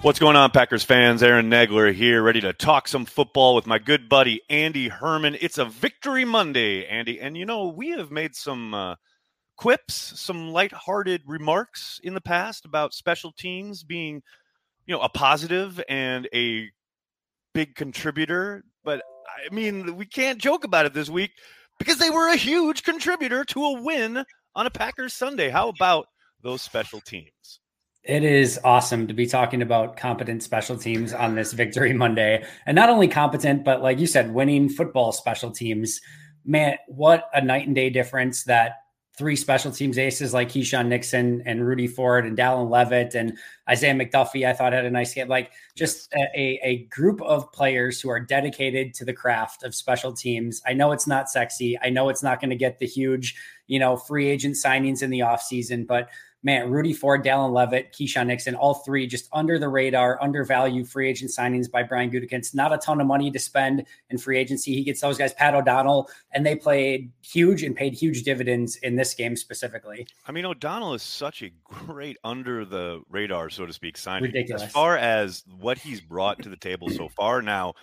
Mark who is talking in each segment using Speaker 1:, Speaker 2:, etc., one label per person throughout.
Speaker 1: What's going on, Packers fans? Aaron Nagler here, ready to talk some football with my good buddy Andy Herman. It's a Victory Monday, Andy, and you know we have made some uh, quips, some lighthearted remarks in the past about special teams being, you know, a positive and a big contributor. But I mean, we can't joke about it this week because they were a huge contributor to a win on a Packers Sunday. How about those special teams?
Speaker 2: It is awesome to be talking about competent special teams on this Victory Monday. And not only competent, but like you said, winning football special teams. Man, what a night and day difference that three special teams aces like Keisean Nixon and Rudy Ford and Dallin Leavitt and Isaiah McDuffie, I thought had a nice game. Like just a, a group of players who are dedicated to the craft of special teams. I know it's not sexy. I know it's not going to get the huge, you know, free agent signings in the offseason, but man, Rudy Ford, Dallin Leavitt, Keisean Nixon, all three just under the radar, undervalued free agent signings by Brian Gutekunst. Not a ton of money to spend in free agency. He gets those guys, Pat O'Donnell, and they played huge and paid huge dividends in this game specifically.
Speaker 1: I mean, O'Donnell is such a great under the radar, so to speak, signing.
Speaker 2: Ridiculous.
Speaker 1: As far as what he's brought to the table so far now,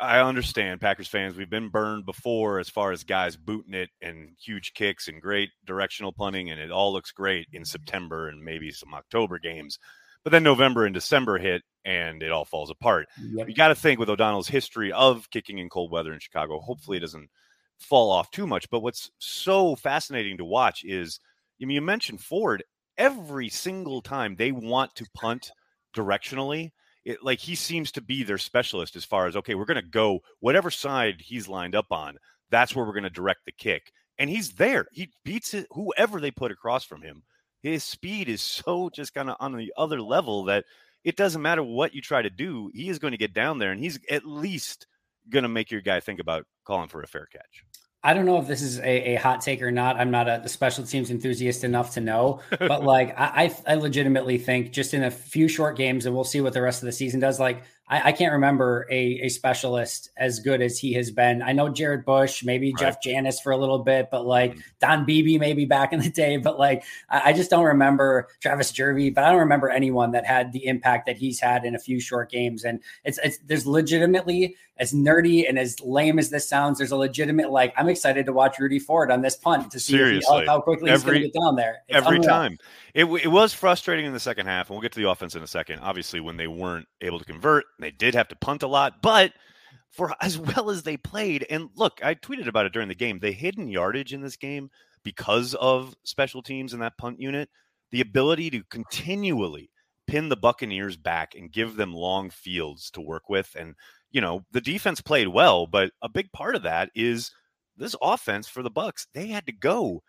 Speaker 1: I understand Packers fans. We've been burned before as far as guys booting it and huge kicks and great directional punting, and it all looks great in September and maybe some October games. But then November and December hit and it all falls apart. Yep. You got to think with O'Donnell's history of kicking in cold weather in Chicago, hopefully it doesn't fall off too much. But what's so fascinating to watch is I mean, you mentioned Ford. Every single time they want to punt directionally, it, like he seems to be their specialist as far as okay, we're going to go whatever side he's lined up on. That's where we're going to direct the kick, and he's there. He beats it, whoever they put across from him. His speed is so just kind of on the other level that it doesn't matter what you try to do. He is going to get down there, and he's at least going to make your guy think about calling for a fair catch.
Speaker 2: I don't know if this is a, a hot take or not. I'm not a, special teams enthusiast enough to know, but like I, I legitimately think just in a few short games, and we'll see what the rest of the season does. Like I, I, can't remember a, a specialist as good as he has been. I know Jarrett Bush, maybe right. Jeff Janis for a little bit, but like mm-hmm. Don Beebe maybe back in the day. But like I, I, just don't remember Travis Jervey, but I don't remember anyone that had the impact that he's had in a few short games. And it's it's there's legitimately as nerdy and as lame as this sounds, there's a legitimate like I'm excited to watch Rudy Ford on this punt to see
Speaker 1: Seriously.
Speaker 2: How quickly every, he's going to get down there.
Speaker 1: It's every unreal. time. It, it was frustrating in the second half, and we'll get to the offense in a second. Obviously, when they weren't able to convert, they did have to punt a lot, but for as well as they played, and look, I tweeted about it during the game. They hidden yardage in this game because of special teams and that punt unit. The ability to continually pin the Buccaneers back and give them long fields to work with. And, you know, the defense played well, but a big part of that is this offense for the Bucks. They had to go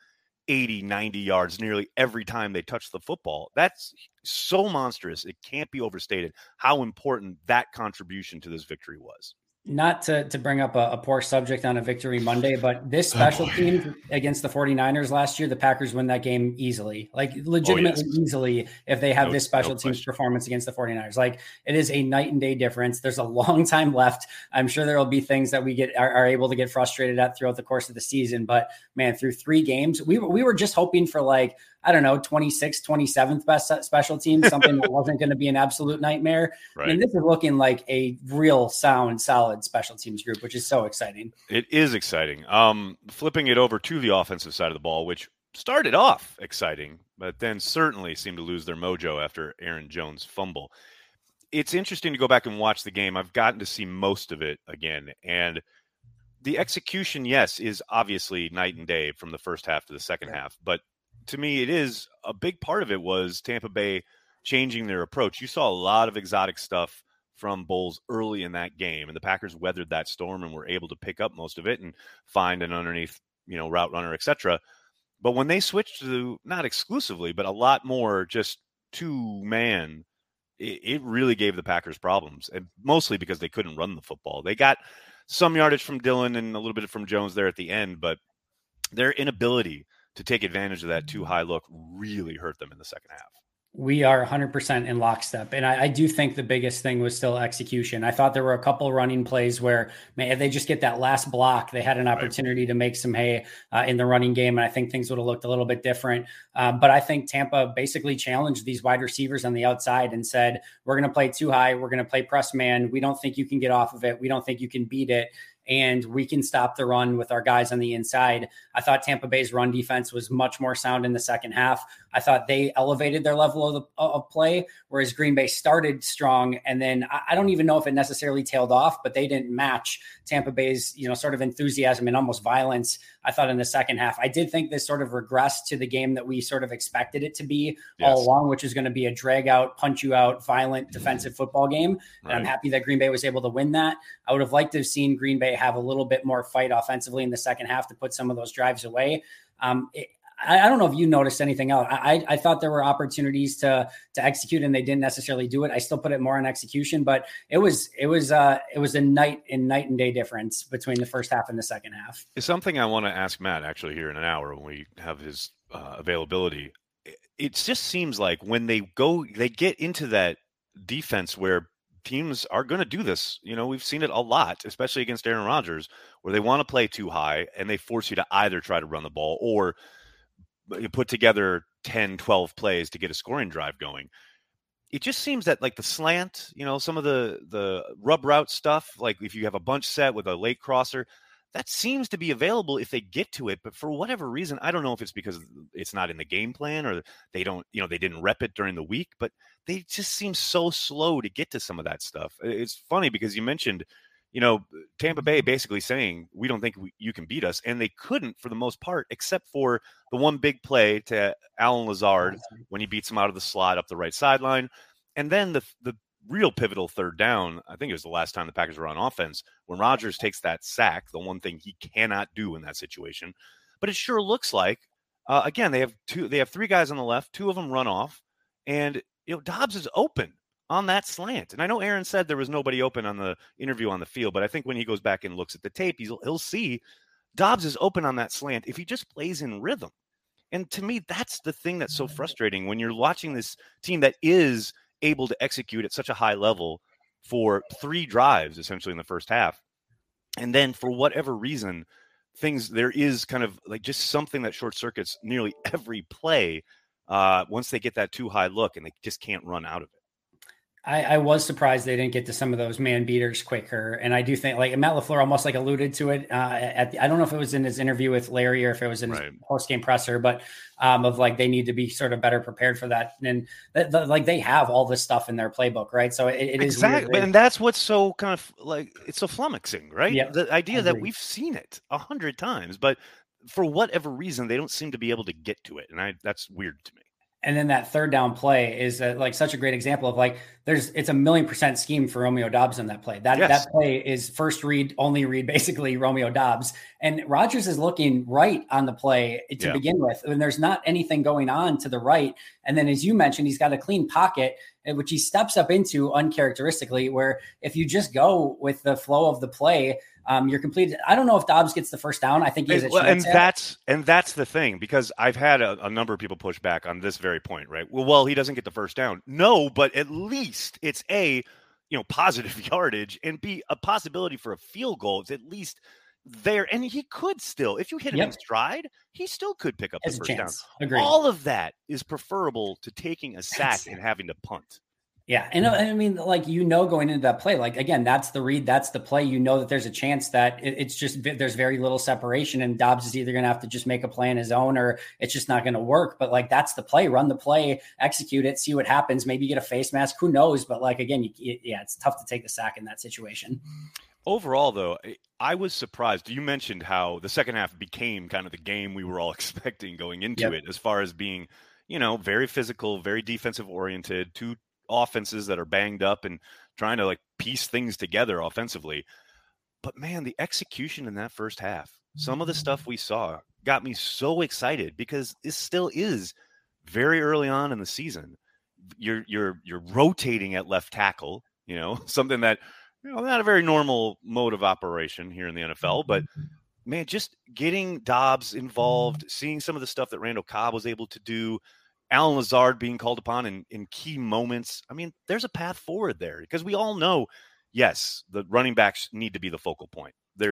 Speaker 1: 80, 90 yards nearly every time they touched the football. That's so monstrous. It can't be overstated how important that contribution to this victory was
Speaker 2: not to, to bring up a, a, poor subject on a victory Monday, but this oh, special oh, team against the 49ers last year, the Packers win that game easily, like legitimately oh, yes. easily if they have no, this special no teams performance against the 49ers. Like it is a night and day difference. There's a long time left. I'm sure there will be things that we get are, are able to get frustrated at throughout the course of the season. But man, through three games, we, we were just hoping for like I don't know, 26th, 27th best special team, something that wasn't going to be an absolute nightmare. Right. And this is looking like a real sound, solid special teams group, which is so exciting.
Speaker 1: It is exciting. Um, flipping it over to the offensive side of the ball, which started off exciting, but then certainly seemed to lose their mojo after Aaron Jones' fumble. It's interesting to go back and watch the game. I've gotten to see most of it again. And the execution, yes, is obviously night and day from the first half to the second half, but to me, it is a big part of it was Tampa Bay changing their approach. You saw a lot of exotic stuff from Bowles early in that game, and the Packers weathered that storm and were able to pick up most of it and find an underneath, you know, route runner, etc. But when they switched to not exclusively, but a lot more just two man, it, it really gave the Packers problems, and mostly because they couldn't run the football. They got some yardage from Dillon and a little bit from Jones there at the end, but their inability to take advantage of that two high look really hurt them in the second half.
Speaker 2: We are 100% in lockstep. And I, I, do think the biggest thing was still execution. I thought there were a couple running plays where, man, if they just get that last block, they had an opportunity right. to make some hay uh, in the running game. And I think things would have looked a little bit different. Um, but I think Tampa basically challenged these wide receivers on the outside and said, we're going to play two high. We're going to play press man. We don't think you can get off of it. We don't think you can beat it and we can stop the run with our guys on the inside. I thought Tampa Bay's run defense was much more sound in the second half. I thought they elevated their level of, the, of play, whereas Green Bay started strong, and then I, don't even know if it necessarily tailed off, but they didn't match Tampa Bay's you know sort of enthusiasm and almost violence. I thought in the second half, I did think this sort of regressed to the game that we sort of expected it to be yes. all along, which is going to be a drag out, punch you out, violent defensive football game. Right. And I'm happy that Green Bay was able to win that. I would have liked to have seen Green Bay have a little bit more fight offensively in the second half to put some of those drives away. Um, it, I, I, don't know if you noticed anything else. I, I thought there were opportunities to to execute and they didn't necessarily do it. I still put it more on execution, but it was it was uh it was a night and night and day difference between the first half and the second half.
Speaker 1: It's something I want to ask Matt actually here in an hour when we have his uh, availability. It just seems like when they go, they get into that defense where teams are going to do this. You know, we've seen it a lot, especially against Aaron Rodgers, where they want to play two high and they force you to either try to run the ball or put together 10, 12 plays to get a scoring drive going. It just seems that like the slant, you know, some of the the rub route stuff, like if you have a bunch set with a late crosser, that seems to be available if they get to it. But for whatever reason, I don't know if it's because it's not in the game plan or they don't, you know, they didn't rep it during the week, but they just seem so slow to get to some of that stuff. It's funny because you mentioned you know, Tampa Bay basically saying, we don't think we, you can beat us. And they couldn't for the most part, except for the one big play to Allen Lazard when he beats him out of the slot up the right sideline. And then the, the real pivotal third down, I think it was the last time the Packers were on offense, when Rodgers takes that sack, the one thing he cannot do in that situation. But it sure looks like, uh, again, they have two, they have three guys on the left, two of them run off, and you know Doubs is open on that slant. And I know Aaron said there was nobody open on the interview on the field, but I think when he goes back and looks at the tape, he'll, he'll see Doubs is open on that slant if he just plays in rhythm. And to me, that's the thing that's so frustrating when you're watching this team that is able to execute at such a high level for three drives essentially in the first half. And then for whatever reason, things there is kind of like just something that short circuits nearly every play uh, once they get that two high look and they just can't run out of it.
Speaker 2: I, I, was surprised they didn't get to some of those man beaters quicker, and I do think like Matt LaFleur almost like alluded to it. Uh, at the, I don't know if it was in his interview with Larry or if it was in right. his post game presser, but um, of like they need to be sort of better prepared for that, and th- th- like they have all this stuff in their playbook, right? So it, it
Speaker 1: exactly,
Speaker 2: is
Speaker 1: and that's what's so kind of like it's so flummoxing, right? Yeah, the idea that we've seen it a hundred times, but for whatever reason they don't seem to be able to get to it, and I that's weird to me
Speaker 2: and then that third down play is a, like such a great example of like there's it's a million percent scheme for Romeo Doubs in that play. That yes. that play is first read, only read, basically Romeo Doubs And Rodgers is looking right on the play to yeah. begin with, and there's not anything going on to the right. And then, as you mentioned, he's got a clean pocket, which he steps up into uncharacteristically. Where if you just go with the flow of the play, um, you're completed. I don't know if Doubs gets the first down. I think he has a well,
Speaker 1: and that's and that's the thing because I've had a, a, number of people push back on this very point. Right? Well, well, he doesn't get the first down. No, but at least it's a you know positive yardage and b a possibility for a field goal. It's at least there, and he could still, if you hit him yep. in stride, he still could pick up the first down. Agreed. All of that is preferable to taking a sack and having to punt.
Speaker 2: Yeah, and uh, I mean, like you know, going into that play, like again, that's the read, that's the play. You know that there's a chance that it, it's just there's very little separation, and Doubs is either going to have to just make a play on his own, or it's just not going to work. But like that's the play, run the play, execute it, see what happens. Maybe get a face mask, who knows? But like again, you, yeah, it's tough to take the sack in that situation.
Speaker 1: Overall, though, I was surprised. You mentioned how the second half became kind of the game we were all expecting going into yep. it, as far as being you know, very physical, very defensive oriented, two offenses that are banged up and trying to like piece things together offensively. But man, the execution in that first half, some of the stuff we saw got me so excited because this still is very early on in the season. You're you're you're rotating at left tackle, you know, something that you know not a very normal mode of operation here in the NFL, but mm-hmm. man, just getting Doubs involved, seeing some of the stuff that Randall Cobb was able to do, Allen Lazard being called upon in, in key moments. I mean, there's a path forward there because we all know, yes, the running backs need to be the focal point. They're-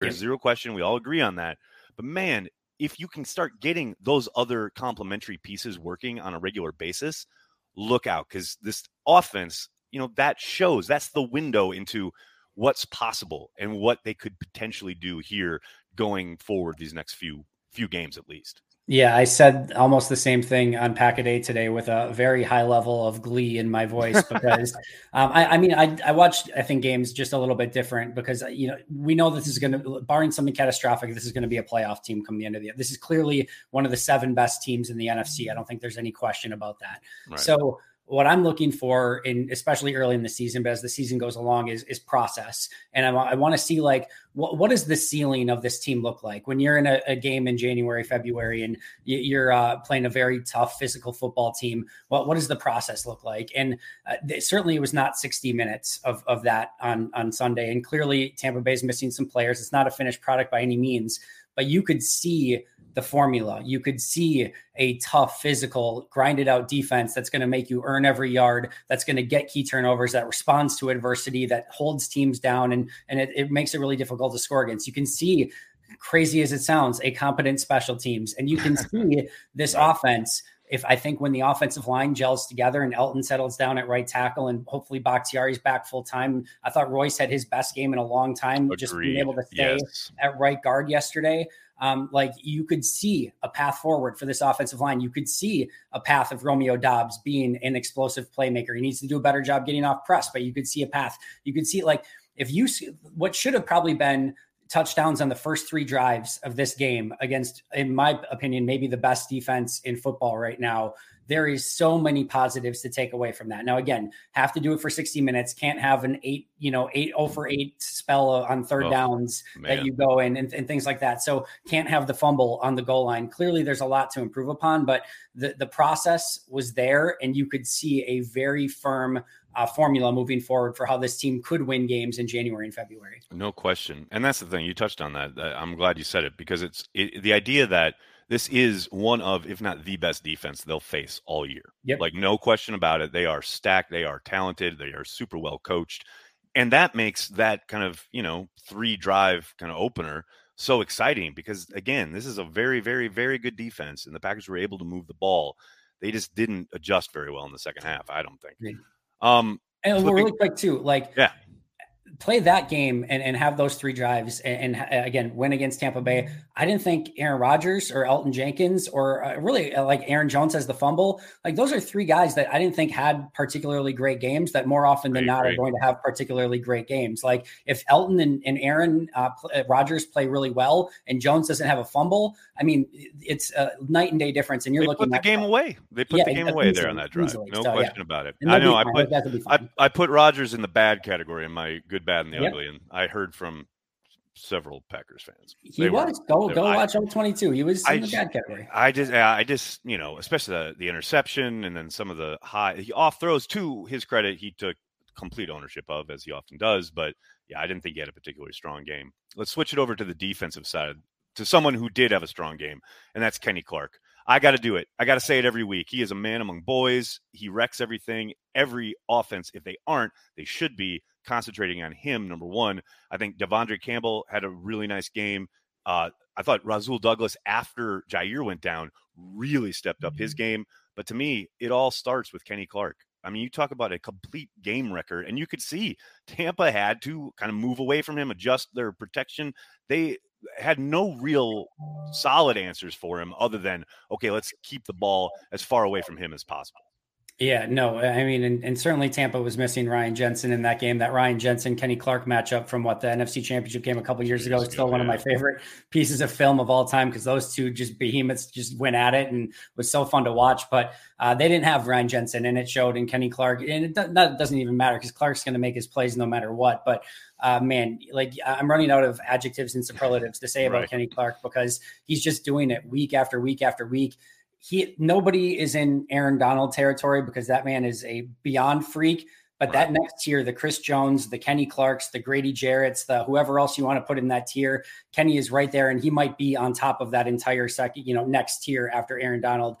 Speaker 1: There's zero question. We all agree on that. But man, if you can start getting those other complementary pieces working on a regular basis, look out because this offense, you know, that shows that's the window into what's possible and what they could potentially do here going forward these next few few games at least.
Speaker 2: Yeah, I said almost the same thing on Pack a Day today with a very high level of glee in my voice because um, I, I, mean I, I, watched I think games just a little bit different because you know we know this is going to barring something catastrophic this is going to be a playoff team come the end of the year. This is clearly one of the seven best teams in the NFC. I don't think there's any question about that. Right. So what I'm looking for in especially early in the season, but as the season goes along, is is process. And I, I want to see like what what does the ceiling of this team look like when you're in a, a game in January, February, and you're uh, playing a very tough physical football team. What what does the process look like? And uh, certainly, it was not 60 minutes of of that on on Sunday. And clearly, Tampa Bay is missing some players. It's not a finished product by any means, but you could see the formula. You could see a tough, physical, grinded out defense that's going to make you earn every yard, that's going to get key turnovers, that responds to adversity, that holds teams down, and and it, it makes it really difficult to score against. You can see, crazy as it sounds, a competent special teams, and you can see this offense if I think when the offensive line gels together and Elgton settles down at right tackle and hopefully Bakhtiari's back full time. I thought Royce had his best game in a long time, Agreed. just being able to stay yes. at right guard yesterday um, like you could see a path forward for this offensive line. You could see a path of Romeo Doubs being an explosive playmaker. He needs to do a better job getting off press, but you could see a path. You could see like if you see what should have probably been touchdowns on the first three drives of this game against, in my opinion, maybe the best defense in football right now there is so many positives to take away from that. Now, again, have to do it for 60 minutes. Can't have an eight, you know, eight oh over eight spell on third oh, downs man. that you go in and, and, things like that. So can't have the fumble on the goal line. Clearly, there's a lot to improve upon, but the the process was there, and you could see a very firm. Uh, formula moving forward for how this team could win games in January and February.
Speaker 1: No question, and that's the thing you touched on that. I'm glad you said it because it's it, the idea that this is one of, if not the best defense they'll face all year. Yep. Like, no question about it. They are stacked, they are talented, they are super well coached. And that makes that kind of, you know, three drive kind of opener so exciting because, again, this is a very, very, very good defense. And the Packers were able to move the ball. They just didn't adjust very well in the second half, I don't think.
Speaker 2: Um, and flipping, really quick, too, like,
Speaker 1: yeah
Speaker 2: play that game and, and have those three drives and, and, uh, again win against Tampa Bay. I didn't think Aaron Rodgers or Elgton Jenkins or uh, really uh, like Aaron Jones has the fumble. Like those are three guys that I didn't think had particularly great games that more often than not great. are going to have particularly great games. Like if Elgton and, and Aaron uh, uh, Rodgers play really well and Jones doesn't have a fumble, I mean it's a night and day difference. And you're
Speaker 1: they
Speaker 2: looking
Speaker 1: put the game away. They put yeah, the game away easily, there on that drive. Easily. No so, question yeah. about it. I know. I put I, I put Rodgers in the bad category in my good bad, and the yep. ugly. And I heard from several Packers fans.
Speaker 2: He they was go go I, watch all twenty two. He was in I, the bad category.
Speaker 1: I just I just you know especially the, the interception and then some of the high he off throws. To his credit, he took complete ownership of as he often does. But yeah, I didn't think he had a particularly strong game. Let's switch it over to the defensive side to someone who did have a strong game, and that's Kenny Clark. I got to do it. I got to say it every week. He is a man among boys. He wrecks everything. Every offense, if they aren't, they should be concentrating on him. Number one, I think De'Vondre Campbell had a really nice game. Uh, I thought Rasul Douglas, after Jaire went down, really stepped up his mm-hmm. game. But to me, it all starts with Kenny Clark. I mean, you talk about a complete game record, and you could see Tampa had to kind of move away from him, adjust their protection. They had no real solid answers for him other than okay, let's keep the ball as far away from him as possible.
Speaker 2: Yeah, no, I mean, and, and, certainly Tampa was missing Ryan Jensen in that game. That Ryan Jensen Kenny Clark matchup from what the NFC Championship game a couple years ago is still one of my favorite pieces of film of all time because those two just behemoths just went at it and was so fun to watch. But uh, they didn't have Ryan Jensen, and it showed in Kenny Clark. And it do, that doesn't even matter because Clark's going to make his plays no matter what. But uh, man, like I'm running out of adjectives and superlatives to say about right. Kenny Clark because he's just doing it week after week after week he nobody is in Aaron Donald territory because that man is a beyond freak. But right. that next tier, the Chris Jones, the Kenny Clarks, the Grady Jarrett's, the whoever else you want to put in that tier, Kenny is right there, and he might be on top of that entire second, you know, next tier after Aaron Donald,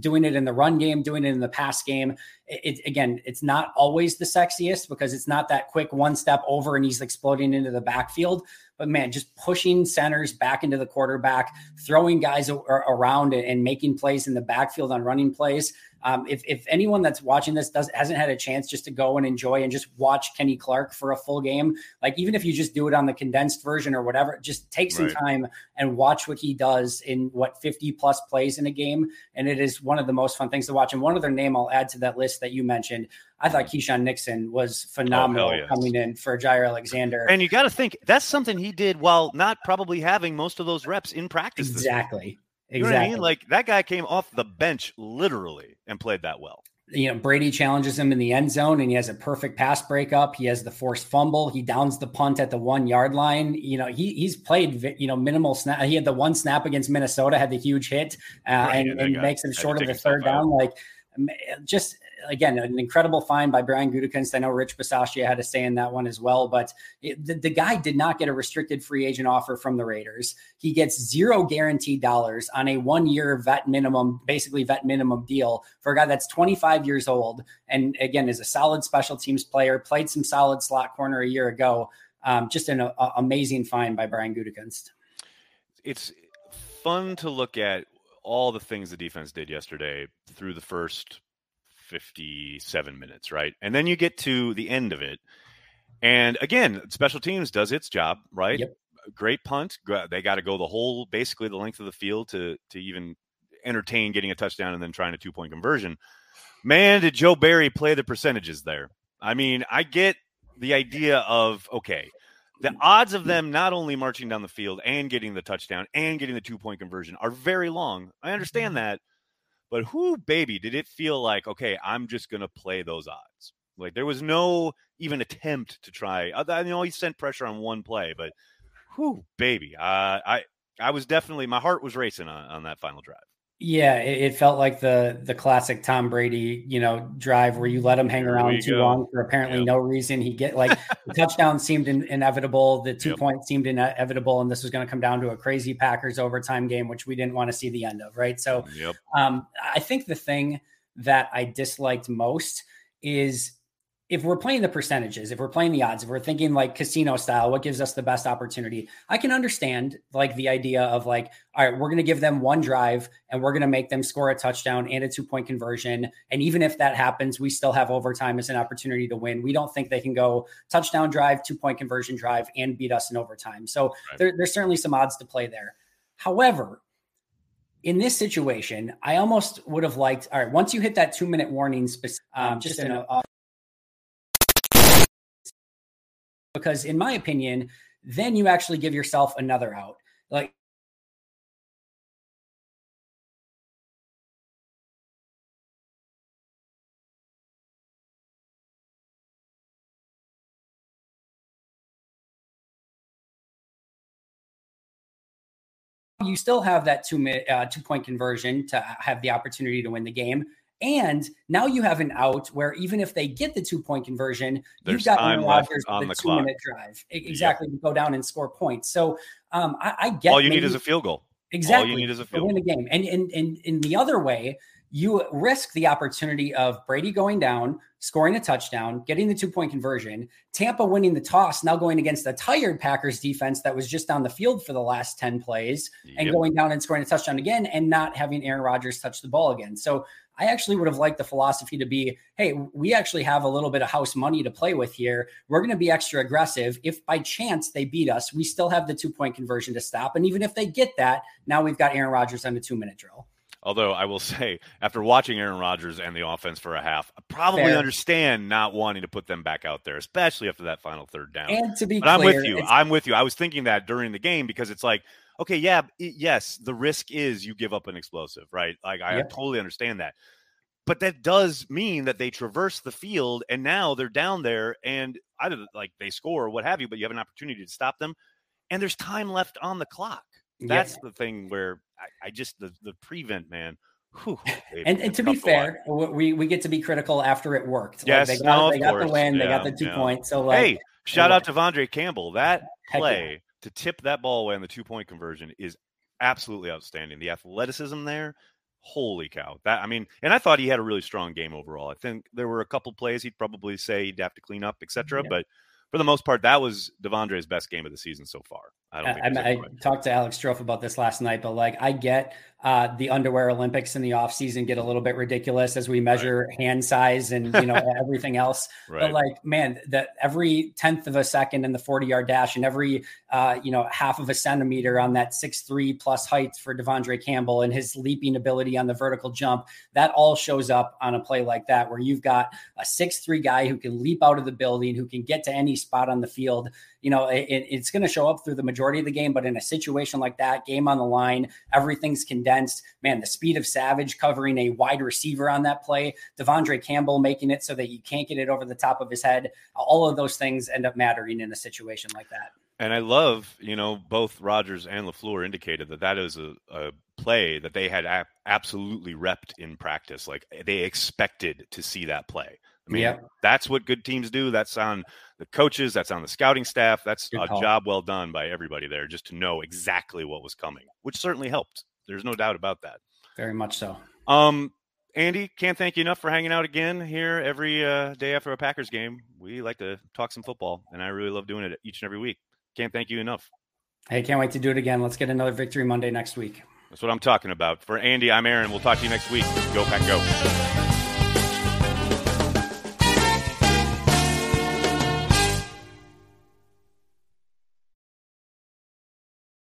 Speaker 2: doing it in the run game, doing it in the pass game. It, it, again, it's not always the sexiest because it's not that quick one step over and he's exploding into the backfield. But man, just pushing centers back into the quarterback, throwing guys around and making plays in the backfield on running plays. Um, if, if anyone that's watching this does hasn't had a chance just to go and enjoy and just watch Kenny Clark for a full game, like even if you just do it on the condensed version or whatever, just take some right. time and watch what he does in what 50 plus plays in a game. And it is one of the most fun things to watch. And one other name I'll add to that list that you mentioned, I thought Keisean Nixon was phenomenal oh, yes. coming in for Jaire Alexander.
Speaker 1: And you got to think that's something he did while not probably having most of those reps in practice.
Speaker 2: Exactly.
Speaker 1: You exactly. I mean? Like that guy came off the bench literally and played that well.
Speaker 2: You know, Brady challenges him in the end zone and he has a perfect pass breakup. He has the forced fumble. He downs the punt at the one yard line. You know, he he's played, you know, minimal snap. He had the one snap against Minnesota, had the huge hit uh, right, and, and makes him short of the third down. Like, just again, an incredible find by Brian Gutekunst. I know Rich Bisaccia had a say in that one as well, but it, the, the, guy did not get a restricted free agent offer from the Raiders. He gets zero guaranteed dollars on a one year vet minimum, basically vet minimum deal for a guy that's 25 years old. And again, is a solid special teams player, played some solid slot corner a year ago. Um, just an a, amazing find by Brian Gutekunst.
Speaker 1: It's fun to look at all the things the defense did yesterday through the first 57 minutes, right? And then you get to the end of it. And again, special teams does its job, right? Yep. Great punt. They got to go the whole, basically the length of the field to to even entertain getting a touchdown and then trying a two point conversion. Man, did Joe Barry play the percentages there? I mean, I get the idea of okay, the odds of them not only marching down the field and getting the touchdown and getting the two point conversion are very long. I understand mm-hmm. that. But who, baby, did it feel like, okay, I'm just going to play those odds? Like there was no even attempt to try. I know he sent pressure on one play, but who, baby, uh, I I was definitely my heart was racing on, on that final drive.
Speaker 2: Yeah, it, it, felt like the the classic Tom Brady, you know, drive where you let him hang around too go. long for apparently yep. no reason. He get like the touchdown seemed in, inevitable, the two yep. points seemed inevitable, and this was going to come down to a crazy Packers overtime game, which we didn't want to see the end of, right? So, yep. um, I think the thing that I disliked most is if we're playing the percentages, if we're playing the odds, if we're thinking like casino style, what gives us the best opportunity? I can understand like the idea of like, all right, we're going to give them one drive and we're going to make them score a touchdown and a two point conversion. And even if that happens, we still have overtime as an opportunity to win. We don't think they can go touchdown drive, two point conversion drive, and beat us in overtime. So right. there, there's certainly some odds to play there. However, in this situation, I almost would have liked. All right, once you hit that two minute warning, um, just, just in a, a because in my opinion, then you actually give yourself another out. Like you still have that two uh, two point conversion to have the opportunity to win the game. And now you have an out where even if they get the two point conversion, There's you've got Aaron Rodgers on the, the two clock. minute drive. Exactly. Yep. To go down and score points. So um, I, I, get
Speaker 1: all you maybe, need is a field goal.
Speaker 2: Exactly.
Speaker 1: All you need is a field
Speaker 2: win the game. And in, in, in the other way, you risk the opportunity of Brady going down, scoring a touchdown, getting the two point conversion, Tampa winning the toss, now going against a tired Packers defense that was just on the field for the last 10 plays and going down and scoring a touchdown again and not having Aaron Rodgers touch the ball again. So I actually would have liked the philosophy to be hey, we actually have a little bit of house money to play with here. We're going to be extra aggressive. If by chance they beat us, we still have the two point conversion to stop. And even if they get that, now we've got Aaron Rodgers on the two minute drill.
Speaker 1: Although I will say, after watching Aaron Rodgers and the offense for a half, I probably
Speaker 2: Fair.
Speaker 1: understand not wanting to put them back out there, especially after that final third down.
Speaker 2: And to be
Speaker 1: but I'm with you. I'm with you. I was thinking that during the game because it's like, okay, yeah, it, yes, the risk is you give up an explosive, right? Like I
Speaker 2: Yep.
Speaker 1: totally understand that. But that does mean that they traverse the field and now they're down there and either like they score or what have you, but you have an opportunity to stop them. And there's time left on the clock.
Speaker 2: Yeah.
Speaker 1: That's the thing where I, I just the the prevent man. Whew,
Speaker 2: and, and to be fair, we we get to be critical after it worked.
Speaker 1: Yes,
Speaker 2: like they got,
Speaker 1: no,
Speaker 2: they got the win, they got the two
Speaker 1: yeah.
Speaker 2: points. So like,
Speaker 1: hey, shout
Speaker 2: what?
Speaker 1: out to Vondre Campbell. That
Speaker 2: yeah.
Speaker 1: play to tip that ball away on the two point conversion is absolutely outstanding. The athleticism there, holy cow! That I mean, and I thought he had a really strong game overall. I think there were a couple plays he'd probably say he'd have to clean up, etc.
Speaker 2: Yeah.
Speaker 1: But for the most part, that was De'Vondre's best game of the season so far. I don't.
Speaker 2: I, I, I talked to Alex Strofe about this last night, but like I get uh, the underwear Olympics in the off season get a little bit ridiculous as we measure hand size and you know everything else.
Speaker 1: right.
Speaker 2: But like, man, that every tenth of a second in the forty yard dash and every uh, you know half of a centimeter on that six three plus height for De'Vondre Campbell and his leaping ability on the vertical jump, that all shows up on a play like that where you've got a six three guy who can leap out of the building, who can get to any spot on the field. You know, it, it's going to show up through the majority of the game, but in a situation like that, game on the line, everything's condensed. Man, the speed of Savage covering a wide receiver on that play, De'Vondre Campbell making it so that you can't get it over the top of his head. All of those things end up mattering in a situation like that.
Speaker 1: And I love, you know, both Rodgers and LaFleur indicated that that is a, a play that they had a- absolutely repped in practice. Like they expected to see that play. I mean,
Speaker 2: Yep.
Speaker 1: that's what good teams do. That's on the coaches, that's on the scouting staff. That's
Speaker 2: Good
Speaker 1: a
Speaker 2: call.
Speaker 1: job well done by everybody there just to know exactly what was coming, which certainly helped. There's no doubt about that.
Speaker 2: Very much so.
Speaker 1: Um, Andy, can't thank you enough for hanging out again here every uh, day after a Packers game. We like to talk some football, and I really love doing it each and every week. Can't thank you enough.
Speaker 2: Hey, can't wait to do it again. Let's get another victory Monday next week.
Speaker 1: That's what I'm talking about. For Andy, I'm Aaron. We'll talk to you next week. Go Pack Go.